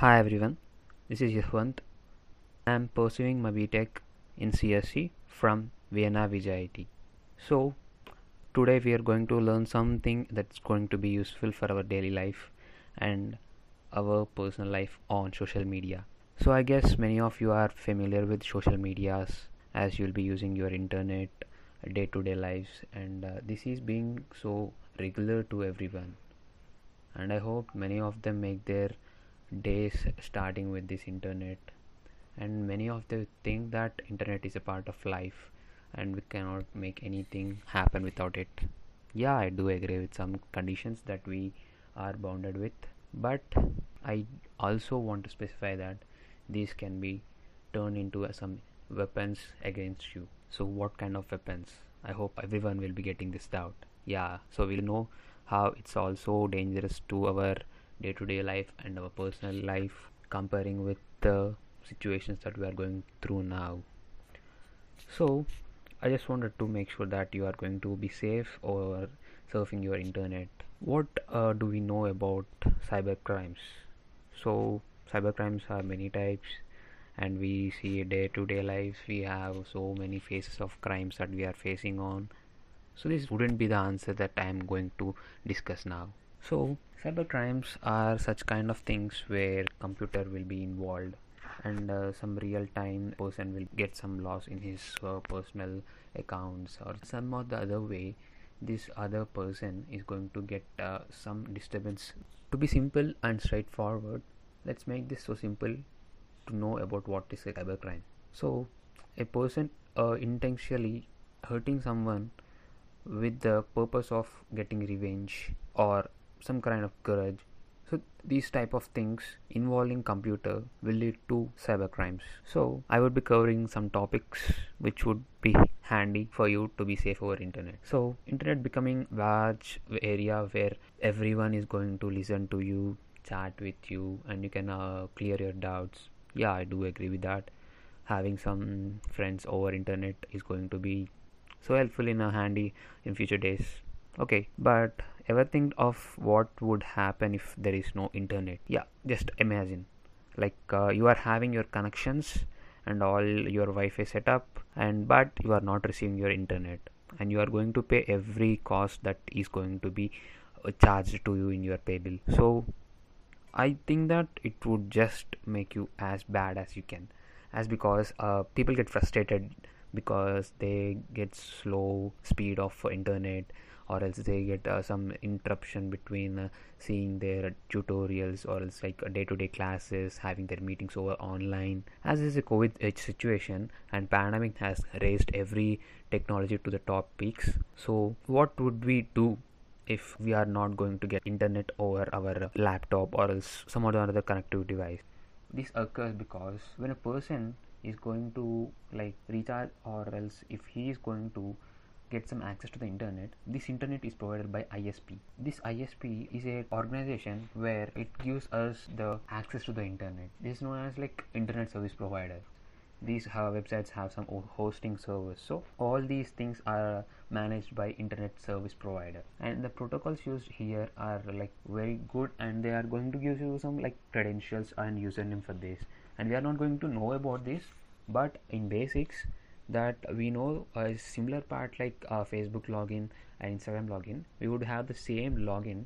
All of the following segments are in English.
Hi everyone, this is Yashwant. I am pursuing my BTech in CSC from Vienna VJIT. So, today we are going to learn something that's going to be useful for our daily life and our personal life on social media. So, I guess many of you are familiar with social medias as you'll be using your internet day to day lives, and uh, this is being so regular to everyone. And I hope many of them make their days starting with this internet. And many of them think that internet is a part of life and we cannot make anything happen without it. Yeah i do agree with some conditions that we are bounded with. But i also want to specify that these can be turned into some weapons against you. So what kind of weapons? I hope everyone will be getting this doubt. Yeah so we'll know how it's also dangerous to our day to day life and our personal life comparing with the situations that we are going through now. So, I just wanted to make sure that you are going to be safe or surfing your internet. What uh, do we know about cyber crimes? So, cyber crimes are many types and we see day to day lives we have so many faces of crimes that we are facing on so this wouldn't be the answer that i am going to discuss now so cyber crimes are such kind of things where computer will be involved and uh, some real time person will get some loss in his uh, personal accounts or some or the other way this other person is going to get uh, some disturbance. To be simple and straightforward let's make this so simple to know about what is a cyber crime. So a person uh, intentionally hurting someone with the purpose of getting revenge or some kind of courage. So these type of things involving computer will lead to cyber crimes. So i would be covering some topics which would be handy for you to be safe over internet. So internet becoming large area where everyone is going to listen to you chat with you and you can uh, clear your doubts. Yeah i do agree with that. Having some friends over internet is going to be so helpful in a handy in future days okay but ever think of what would happen if there is no internet? Yeah just imagine. Like uh, you are having your connections and all your wi-fi setup and but you are not receiving your internet. And you are going to pay every cost that is going to be uh, charged to you in your pay bill. So i think that it would just make you as bad as you can. As because uh, people get frustrated because they get slow speed of internet or else they get uh, some interruption between uh, seeing their tutorials or else like day-to-day classes having their meetings over online. As is a covid situation and pandemic has raised every technology to the top peaks. So what would we do if we are not going to get internet over our laptop or else some other connective device? This occurs because when a person is going to like recharge or else if he is going to get some access to the internet. This internet is provided by isp this isp is a organization where it gives us the access to the internet. This is known as like internet service provider. These websites have some hosting servers so all these things are managed by internet service provider. And the protocols used here are like very good and they are going to give you some like credentials and username for this. And we are not going to know about this but in basics that we know a similar part like uh, facebook login and instagram login we would have the same login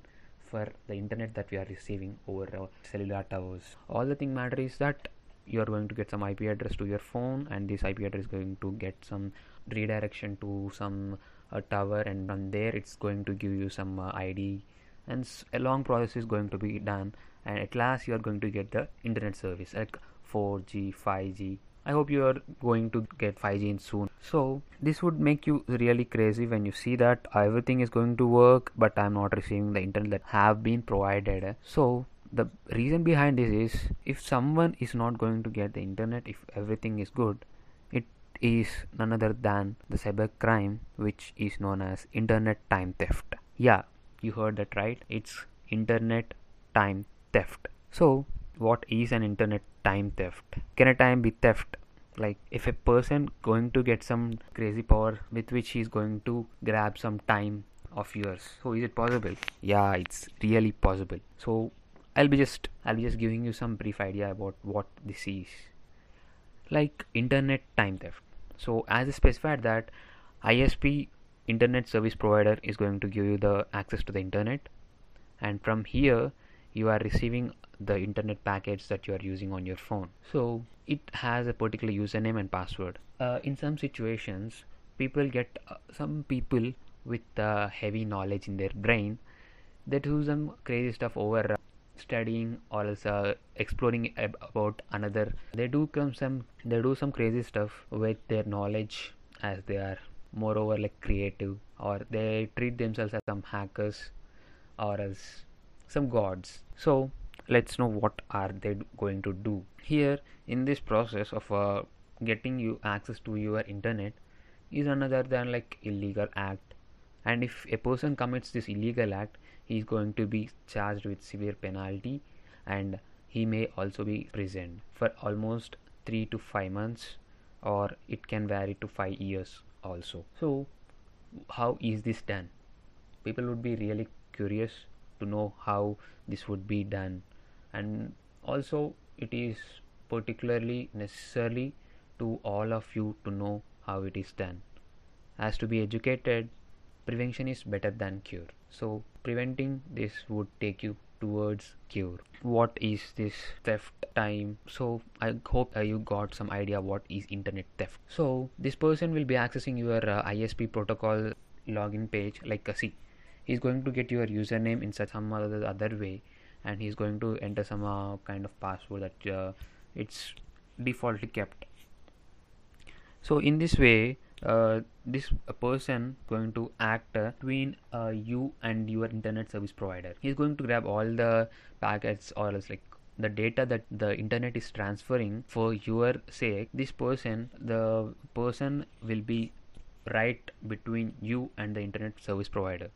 for the internet that we are receiving over our cellular towers. All the thing matter is that you are going to get some ip address to your phone and this ip address is going to get some redirection to some uh, tower and from there it's going to give you some uh, id and a long process is going to be done and at last you are going to get the internet service like 4g 5g I hope you are going to get 5G soon. So this would make you really crazy when you see that everything is going to work, but I'm not receiving the internet that have been provided. So the reason behind this is if someone is not going to get the internet, if everything is good, it is none other than the cyber crime, which is known as internet time theft. Yeah, you heard that right. It's internet time theft. So what is an internet time theft. Can a time be theft? Like if a person going to get some crazy power with which he's going to grab some time of yours. So is it possible? Yeah it's really possible. So I'll be just I'll be just giving you some brief idea about what this is. Like internet time theft. So as I specified that ISP internet service provider is going to give you the access to the internet. And from here you are receiving the internet package that you are using on your phone. So it has a particular username and password. Uh, in some situations people get uh, some people with uh, heavy knowledge in their brain they do some crazy stuff over uh, studying or else uh, exploring ab- about another. They do come some they do some crazy stuff with their knowledge as they are moreover like creative or they treat themselves as some hackers or as some gods. So let's know what are they going to do. Here in this process of uh, getting you access to your internet is another than like illegal act. And if a person commits this illegal act he is going to be charged with severe penalty and he may also be imprisoned for almost 3 to 5 months or it can vary to 5 years also. So how is this done? People would be really curious to know how this would be done and also it is particularly necessary to all of you to know how it is done. As to be educated prevention is better than cure. So preventing this would take you towards cure. What is this theft time? So i hope uh, you got some idea what is internet theft. So this person will be accessing your uh, isp protocol login page. Like uh, see he's going to get your username in such some other, other way and he's going to enter some uh, kind of password that uh, it's defaultly kept. So in this way uh, this person going to act uh, between uh, you and your internet service provider. He's going to grab all the packets or else like the data that the internet is transferring for your sake. This person the person will be right between you and the internet service provider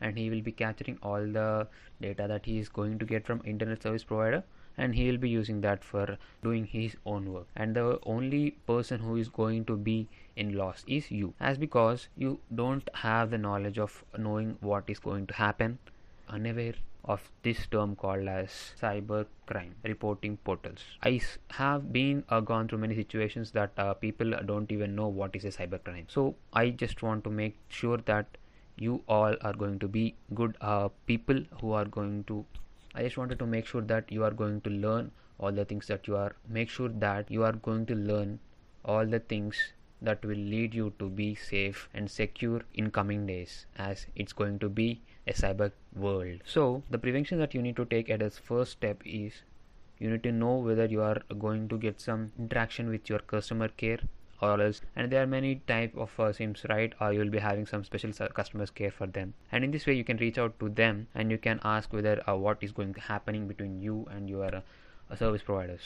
and he will be capturing all the data that he is going to get from internet service provider and he will be using that for doing his own work. And the only person who is going to be in loss is you. As because you don't have the knowledge of knowing what is going to happen unaware of this term called as cyber crime reporting portals. I have been uh, gone through many situations that uh, people don't even know what is a cyber crime. So i just want to make sure that you all are going to be good uh, people who are going to i just wanted to make sure that you are going to learn all the things that you are. Make sure that you are going to learn all the things that will lead you to be safe and secure in coming days as it's going to be a cyber world. So the prevention that you need to take at its first step is you need to know whether you are going to get some interaction with your customer care or else. And there are many type of uh, sims right? Or you will be having some special customers care for them. And in this way you can reach out to them and you can ask whether uh, what is going happening between you and your uh, service providers.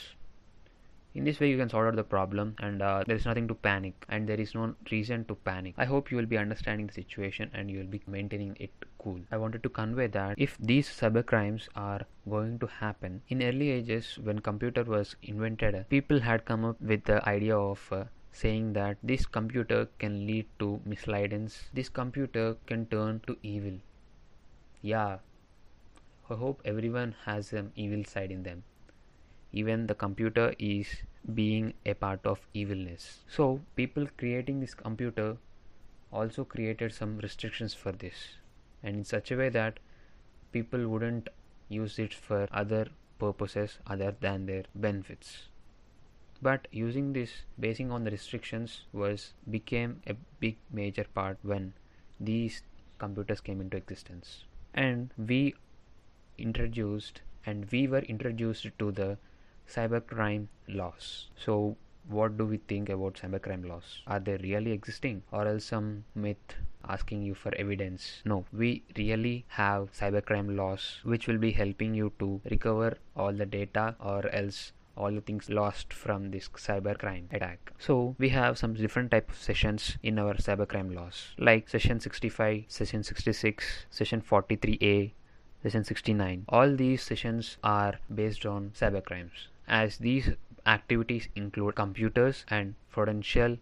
In this way you can sort out the problem and uh, there is nothing to panic and there is no reason to panic. I hope you will be understanding the situation and you will be maintaining it cool. I wanted to convey that if these cyber crimes are going to happen in early ages when computer was invented people had come up with the idea of uh, saying that this computer can lead to misguidance this computer can turn to evil. Yeah. I hope everyone has an evil side in them. Even the computer is being a part of evilness. So people creating this computer also created some restrictions for this. And in such a way that people wouldn't use it for other purposes other than their benefits but using this basing on the restrictions was became a big major part when these computers came into existence and we introduced and we were introduced to the cybercrime laws. So, what do we think about cybercrime laws? Are they really existing or else some myth asking you for evidence? No, we really have cybercrime laws which will be helping you to recover all the data or else all the things lost from this cybercrime attack. So we have some different type of sessions in our cybercrime laws like session 65, session 66, session 43A, session 69. All these sessions are based on cybercrimes as these activities include computers and financial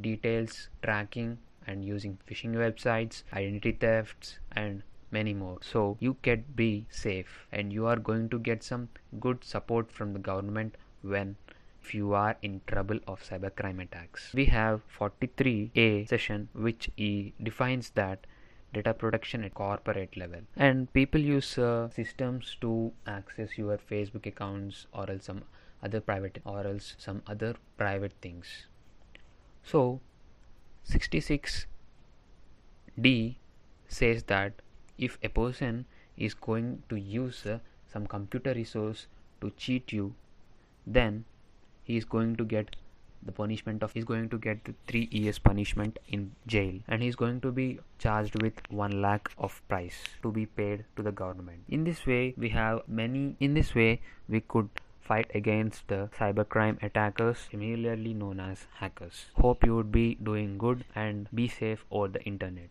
details tracking and using phishing websites, identity thefts, and many more. So you can be safe and you are going to get some good support from the government when if you are in trouble of cybercrime attacks. We have 43a session which e defines that data protection at corporate level. And people use uh, systems to access your facebook accounts or else some other private or else some other private things. So 66d says that if a person is going to use uh, some computer resource to cheat you then he is going to get the punishment of he's going to get the 3 years punishment in jail and he's going to be charged with 1 lakh of price to be paid to the government. In this way we have many in this way we could fight against the cybercrime attackers similarly known as hackers. Hope you would be doing good and be safe over the internet